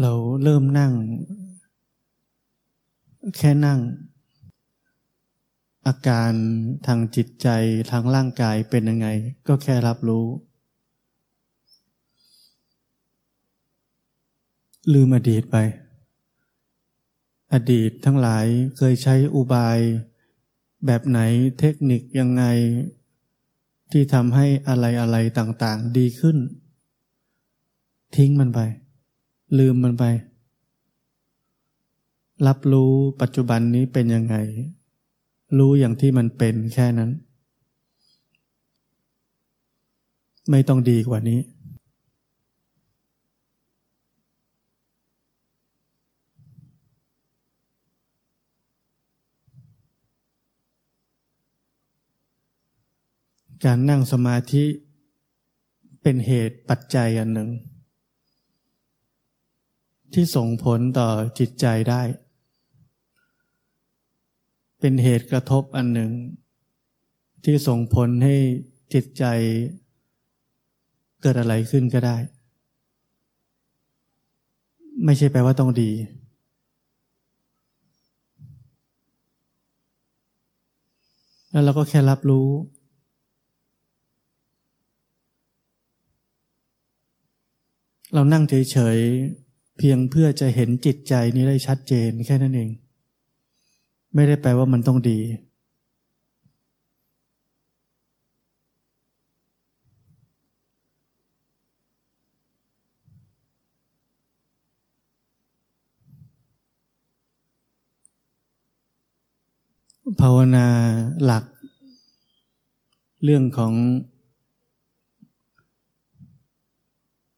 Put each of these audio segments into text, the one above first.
เราเริ่มนั่ง แค่นั่ง อาการทางจิตใจทางร่างกายเป็นยังไง ก็แค่รับรู้ ลืมอดีตไป อดีตทั้งหลายเคยใช้อุบาย แบบไหนเทคนิคยังไง ที่ทำให้อะไรอะไรต่างๆ ดีขึ้น ทิ้งมันไป ลืมมันไป รับรู้ปัจจุบันนี้เป็นยังไง รู้อย่างที่มันเป็นแค่นั้น ไม่ต้องดีกว่านี้ การนั่งสมาธิเป็นเหตุปัจจัยอันหนึ่ง ที่ส่งผลต่อจิตใจได้ เป็นเหตุกระทบอันหนึ่ง ที่ส่งผลให้จิตใจเกิดอะไรขึ้นก็ได้ ไม่ใช่แปลว่าต้องดี แล้วเราก็แค่รับรู้เรานั่งเฉย เพียงเพื่อจะเห็นจิตใจนี้ได้ชัดเจนแค่นั้นเอง ไม่ได้แปลว่ามันต้องดี ภาวนาหลัก เรื่องของ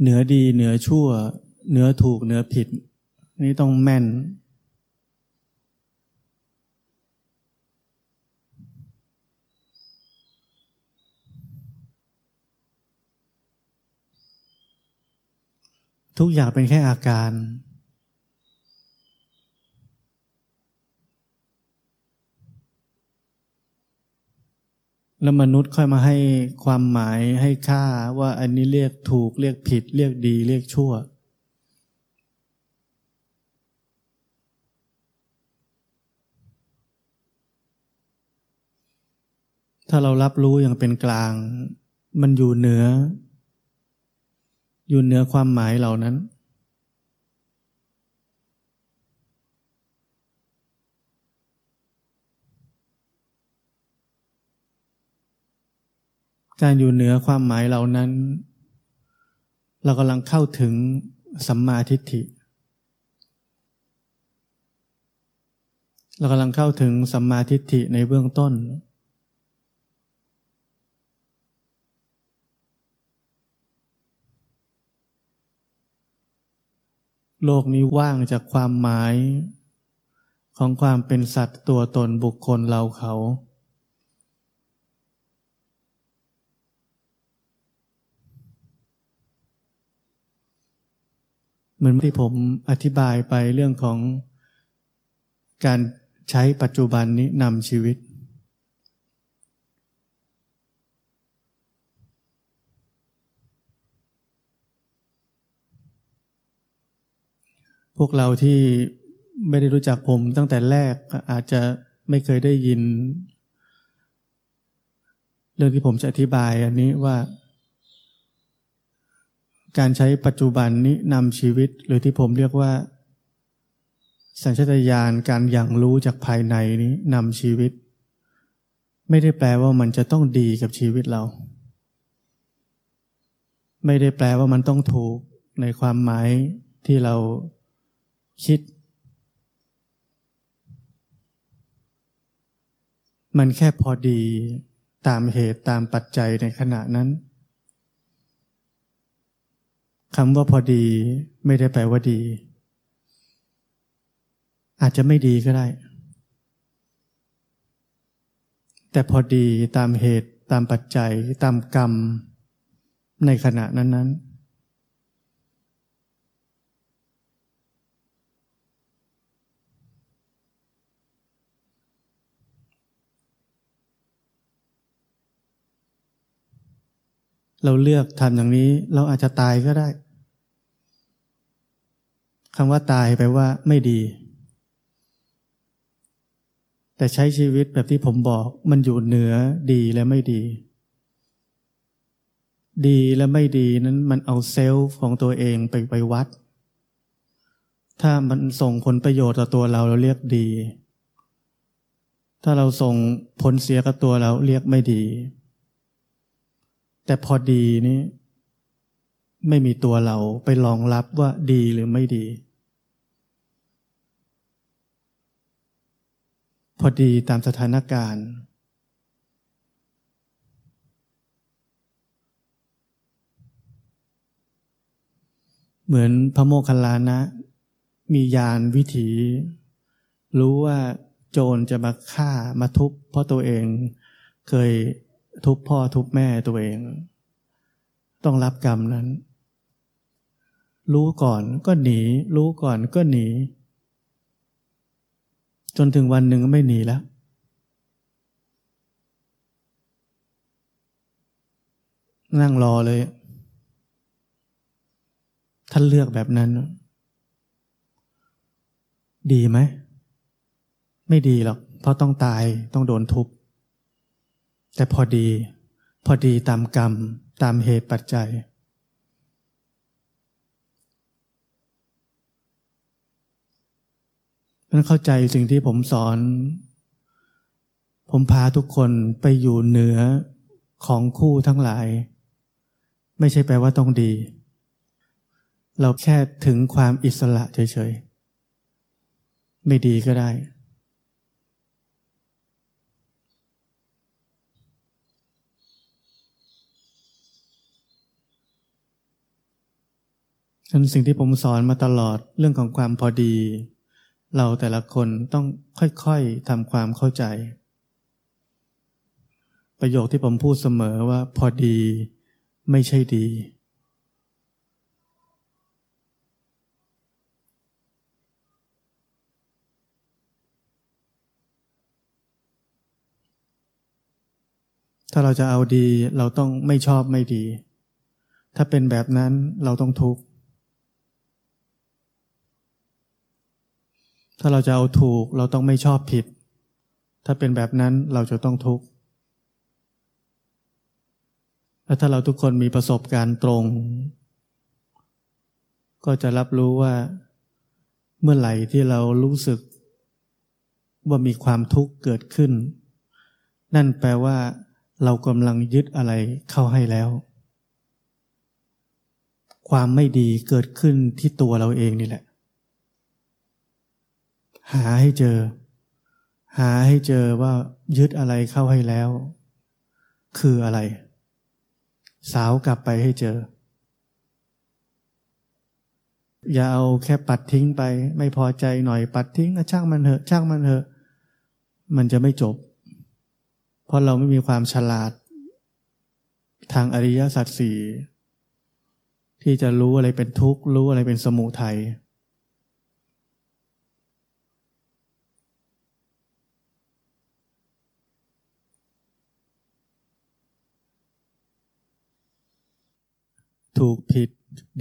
เหนือดีเหนือชั่ว เนื้อถูกเนื้อผิด นี่ต้องแม่น ทุกอย่างเป็นแค่อาการแล้วมนุษย์ค่อยมาให้ความหมายให้ค่าว่าอันนี้เรียกถูกเรียกผิด เรียกดี เรียกชั่ว ถ้าเรารับรู้อย่างเป็นกลาง มันอยู่เหนือ อยู่เหนือความหมายเหล่านั้น การอยู่เหนือความหมายเหล่านั้น เรากำลังเข้าถึงสัมมาทิฏฐิเรากำลังเข้าถึงสัมมาทิฏฐิในเบื้องต้น โลกนี้ว่างจากความหมาย ของความเป็นสัตว์ตัวตนบุคคลเราเขา เหมือนที่ผมอธิบายไปเรื่องของการใช้ปัจจุบันนี้นำชีวิต พวกเราที่ไม่ได้รู้จักผมตั้งแต่แรกอาจจะไม่เคยได้ยิน เรื่องที่ผมจะอธิบายอันนี้ว่า การใช้ปัจจุบันนี้นำชีวิต หรือที่ผมเรียกว่า สัญชตาตญาณการอย่างรู้จากภายในนี้นำชีวิต ไม่ได้แปลว่ามันจะต้องดีกับชีวิตเรา ไม่ได้แปลว่ามันต้องถูกในความหมายที่เรา คิด มันแค่พอดีตามเหตุตามปัจจัยในขณะนั้นคำว่าพอดีไม่ได้แปลว่าดี อาจจะไม่ดีก็ได้ แต่พอดีตามเหตุตามปัจจัยตามกรรมในขณะนั้นๆ เราเลือกทำอย่างนี้ เราอาจจะตายก็ได้คำว่าตายแปลว่าไม่ดี แต่ใช้ชีวิตแบบที่ผมบอกมันอยู่เหนือดีและไม่ดี ดีและไม่ดีนั้นมันเอาเซลล์ของตัวเองไปไปวัด ถ้ามันส่งผลประโยชน์ต่อตัวเราเราเรียกดี ถ้าเราส่งผลเสียกับตัวเราเรียกไม่ดี แต่พอดีนี้ไม่มีตัวเราไปรองรับว่าดีหรือไม่ดี พอดีตามสถานการณ์ เหมือนพระโมคคัลลานะ มียานวิถี รู้ว่าโจรจะมาฆ่ามาทุบเพราะตัวเองเคย ทุบพ่อทุบแม่ตัวเอง ต้องรับกรรมนั้น รู้ก่อนก็หนี รู้ก่อนก็หนี จนถึงวันหนึ่งไม่หนีแล้ว นั่งรอเลย ท่านเลือกแบบนั้น ดีไหม ไม่ดีหรอก เพราะต้องตายต้องโดนทุบ แต่พอดี พอดีตามกรรม ตามเหตุปัจจัย นั้นเข้าใจสิ่งที่ผมสอน ผมพาทุกคนไปอยู่เหนือของคู่ทั้งหลาย ไม่ใช่แปลว่าต้องดี เราแค่ถึงความอิสระเฉยๆ ไม่ดีก็ได้ ฉันสิ่งที่ผมสอนมาตลอดเรื่องของความพอดี เราแต่ละคนต้องค่อยๆทำความเข้าใจ ประโยคที่ผมพูดเสมอว่าพอดีไม่ใช่ดี ถ้าเราจะเอาดีเราต้องไม่ชอบไม่ดี ถ้าเป็นแบบนั้นเราต้องทุกข์ ถ้าเราจะเอาถูกเราต้องไม่ชอบผิด ถ้าเป็นแบบนั้นเราจะต้องทุกข์และถ้าเราทุกคนมีประสบการณ์ตรง ก็จะรับรู้ว่า เมื่อไหร่ที่เรารู้สึก ว่ามีความทุกข์เกิดขึ้น นั่นแปลว่าเรากำลังยึดอะไรเข้าให้แล้ว ความไม่ดีเกิดขึ้นที่ตัวเราเองนี่แหละ หาให้เจอ หาให้เจอว่ายึดอะไรเข้าให้แล้ว คืออะไร สาวกลับไปให้เจอ อย่าเอาแค่ปัดทิ้งไป ไม่พอใจหน่อยปัดทิ้งช่างมันเถอะช่างมันเถอะ มันจะไม่จบ เพราะเราไม่มีความฉลาด ทางอริยสัจสี่ที่จะรู้อะไรเป็นทุกข์ รู้อะไรเป็นสมุทัยถูก ผิด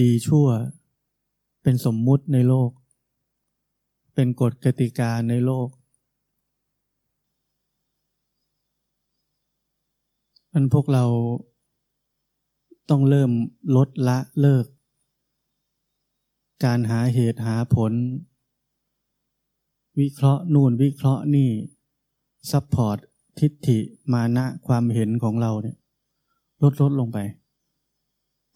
ดีชั่ว เป็นสมมุติในโลก เป็นกฎกติกาในโลกมันพวกเราต้องเริ่มลดละเลิก การหาเหตุหาผล วิเคราะห์นู่นวิเคราะห์นี่ support ทิฏฐิมานะความเห็นของเราเนี่ยลดลดลงไป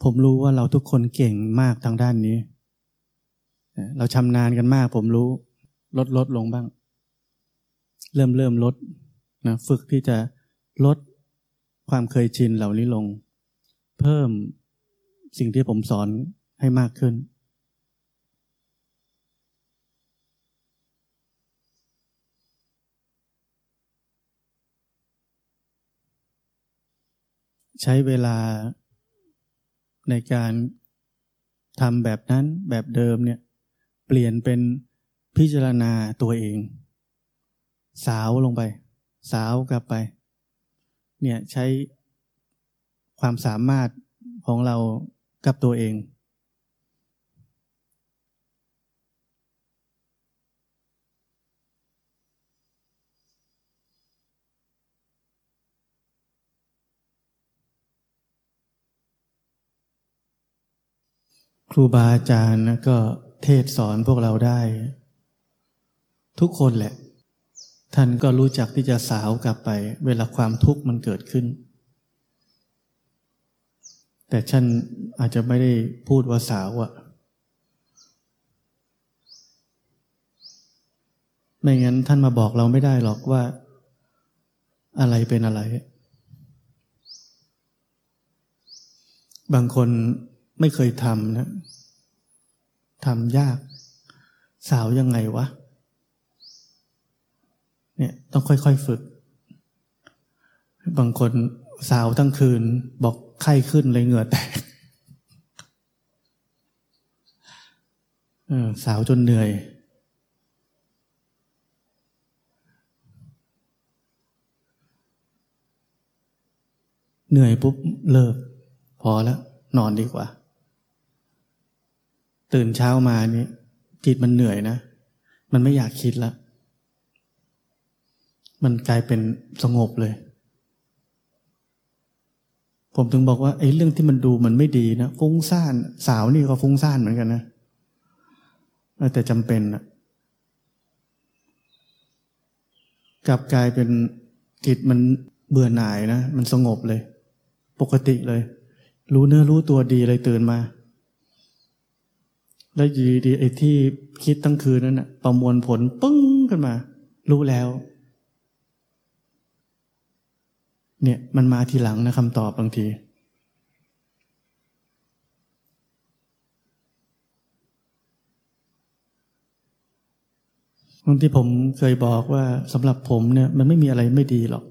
ผมรู้ว่าเราทุกคนเก่งมากทางด้านนี้ เราชำนาญกันมาก ผมรู้ ลดลดลงบ้าง เริ่มเริ่มลดนะฝึกที่จะลดความเคยชินเหล่านี้ลง เพิ่มสิ่งที่ผมสอนให้มากขึ้น ใช้เวลา ในการทำแบบนั้นแบบเดิมเนี่ยเปลี่ยนเป็นพิจารณาตัวเอง สาวลงไป สาวกลับไป เนี่ยใช้ความสามารถของเรากับตัวเอง รูบาอาจารย์ก็เทศสอนพวกเราได้ ทุกคนแหละ ท่านก็รู้จักที่จะสาวกลับไป เวลาความทุกข์มันเกิดขึ้น แต่ท่านอาจจะไม่ได้พูดว่าสาวอะไม่งั้นท่านมาบอกเราไม่ได้หรอกว่า อะไรเป็นอะไร บางคน ไม่เคยทำนะทำยาก สาวยังไงวะ เนี่ยต้องค่อยๆฝึก บางคนสาวทั้งคืน บอกไข้ขึ้นเลยเหงื่อแตกสาวจนเหนื่อย เหนื่อยปุ๊บเลิก พอแล้ว นอนดีกว่า ตื่นเช้ามานี่จิตมันเหนื่อยนะ มันไม่อยากคิดแล้วมันกลายเป็นสงบเลย ผมถึงบอกว่าไอ้เรื่องที่มันดูมันไม่ดีนะฟุ้งซ่านสาวนี่ก็ฟุ้งซ่านเหมือนกันนะแต่จำเป็นนะกลับกลายเป็นจิตมันเบื่อหน่ายนะ มันสงบเลย ปกติเลย รู้เนื้อรู้ตัวดีเลยตื่นมา แล้วยีดีไอ้ที่คิดตั้งคืนนั้นนะประมวลผลปึ้งขึ้นมา รู้แล้ว เนี่ยมันมาทีหลังนะคำตอบบางที บางที่ผมเคยบอกว่าสำหรับผมเนี่ย มันไม่มีอะไรไม่ดีหรอก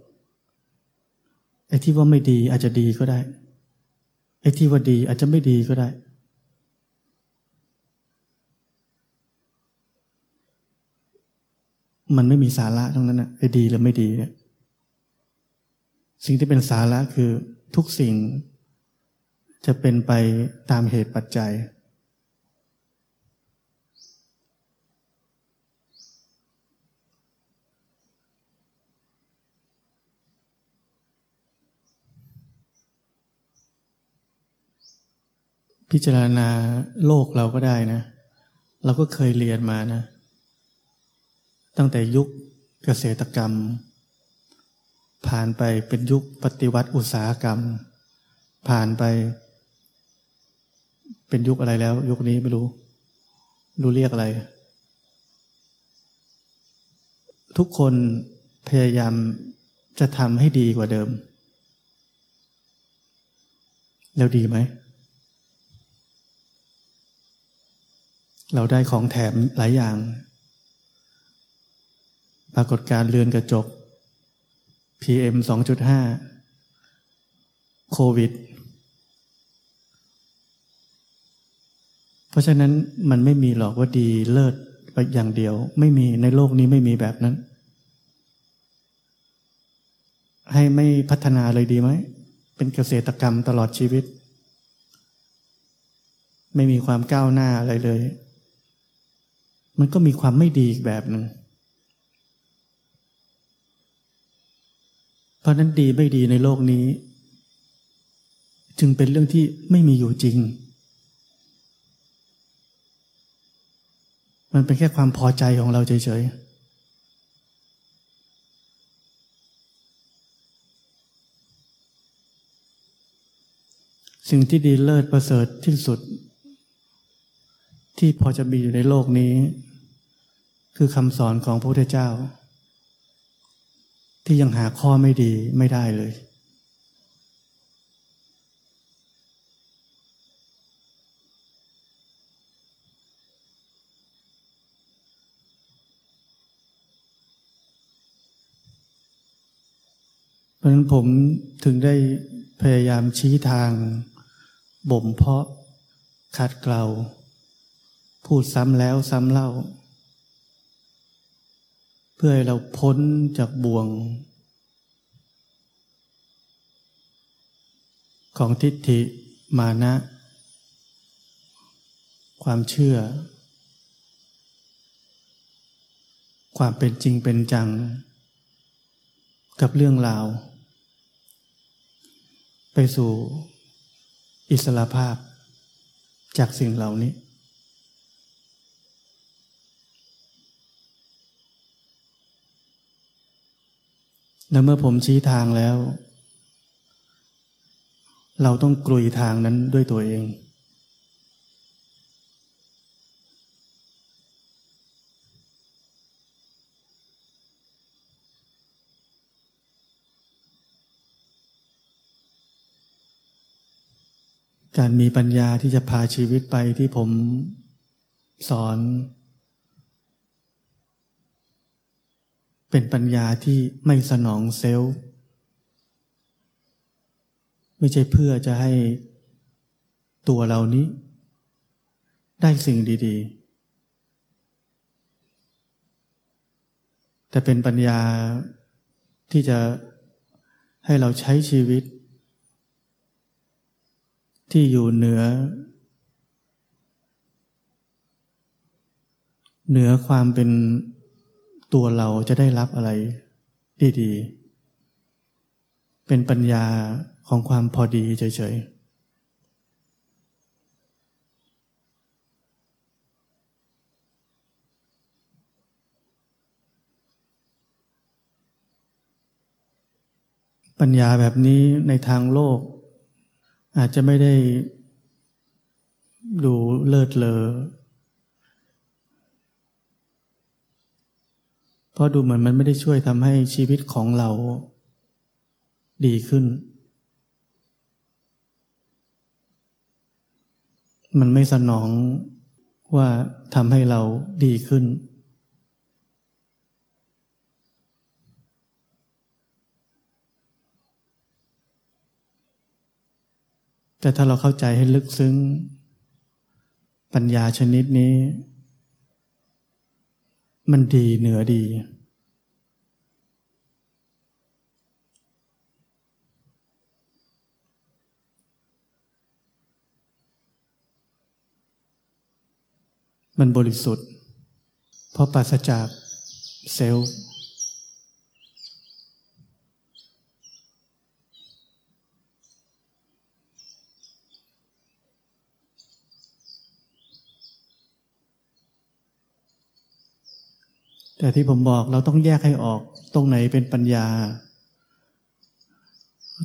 ไอ้ที่ว่าไม่ดีอาจจะดีก็ได้ไอ้ที่ว่าดีอาจจะไม่ดีก็ได้ มันไม่มีสาระทั้งนั้นนะไอ้ดีหรือไม่ดีเนี่ยสิ่งที่เป็นสาระคือทุกสิ่ง จะเป็นไปตามเหตุปัจจัย พิจารณาโลกเราก็ได้นะ เราก็เคยเรียนมานะ ตั้งแต่ยุคเกษตรกรรม ผ่านไปเป็นยุคปฏิวัติอุตสาหกรรม ผ่านไป เป็นยุคอะไรแล้ว ยุคนี้ไม่รู้ รู้เรียกอะไร ทุกคนพยายามจะทำให้ดีกว่าเดิม แล้วดีไหม เราได้ของแถมหลายอย่าง ปรากฏการเรือนกระจก PM 2.5 โควิด เพราะฉะนั้นมันไม่มีหรอกว่าดีเลิศไปอย่างเดียว ไม่มีในโลกนี้ไม่มีแบบนั้น ให้ไม่พัฒนาเลยดีไหม เป็นเกษตรกรรมตลอดชีวิต ไม่มีความก้าวหน้าอะไรเลย มันก็มีความไม่ดีอีกแบบหนึ่ง เพ ราะนั้นดีไม่ดีในโลกนี้ จึงเป็นเรื่องที่ไม่มีอยู่จริง มันเป็นแค่ความพอใจของเราเฉยๆสิ่งที่ดีเลิศประเสริฐที่สุด ที่พอจะมีอยู่ในโลกนี้ คือคำสอนของพระพุทธเจ้า ที่ยังหาข้อไม่ดีไม่ได้เลย เพราะนั้นผมถึงได้พยายามชี้ทางบ่มเพาะขัดเกลาพูดซ้ำแล้วซ้ำเล่า เพื่อให้เราพ้นจากบ่วง ของทิฏฐิมานะ ความเชื่อ ความเป็นจริงเป็นจัง กับเรื่องราว ไปสู่อิสระภาพจากสิ่งเหล่านี้ และเมื่อผมชี้ทางแล้ว เราต้องกลุยทางนั้นด้วยตัวเอง การมีปัญญาที่จะพาชีวิตไปที่ผมสอน เป็นปัญญาที่ไม่สนองเซลล์ไม่ใช่เพื่อจะให้ตัวเรานี้ ได้สิ่งดี ๆ แต่เป็นปัญญาที่จะให้เราใช้ชีวิต ที่อยู่เหนือ เหนือความเป็น ตัวเราจะได้รับอะไรดีๆ เป็นปัญญาของความพอดีเฉยๆปัญญาแบบนี้ในทางโลก อาจจะไม่ได้ดูเลิศเลอ เพราะดูเหมือนมันไม่ได้ช่วยทำให้ชีวิตของเราดีขึ้น มันไม่สนองว่าทำให้เราดีขึ้น แต่ถ้าเราเข้าใจให้ลึกซึ้ง ปัญญาชนิดนี้ มันดีเหนือดี มันบริสุทธิ์ เพราะปราศจากเซลล์ แต่ที่ผมบอกเราต้องแยกให้ออก ตรงไหนเป็นปัญญา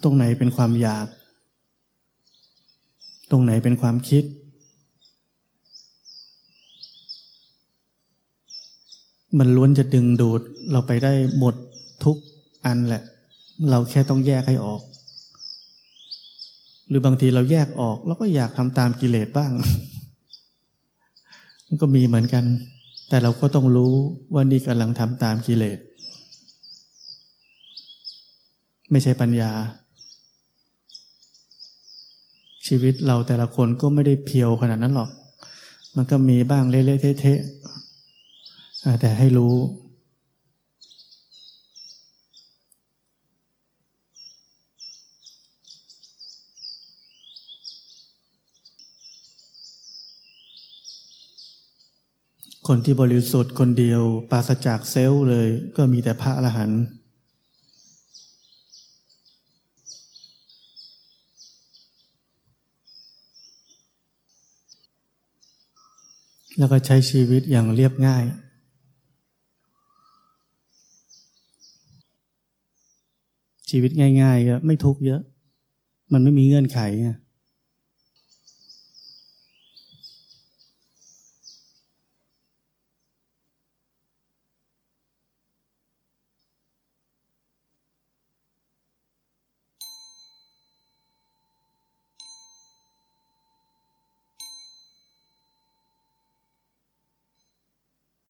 ตรงไหนเป็นความอยาก ตรงไหนเป็นความคิด มันล้วนจะดึงดูดเราไปได้หมดทุกอันแหละ เราแค่ต้องแยกให้ออก หรือบางทีเราแยกออกเราก็อยากทำตามกิเลสบ้าง มันก็มีเหมือนกัน แต่เราก็ต้องรู้ว่านี่กำลังทำตามกิเลส ไม่ใช่ปัญญา ชีวิตเราแต่ละคนก็ไม่ได้เพียวขนาดนั้นหรอก มันก็มีบ้างเละๆเทะๆแต่ให้รู้ คนที่บริสุทธิ์คนเดียวปราศจากเซลล์เลย ก็มีแต่พระอรหันต์แล้วก็ใช้ชีวิตอย่างเรียบง่าย ชีวิตง่ายๆก็ไม่ทุกข์เยอะ มันไม่มีเงื่อนไขไง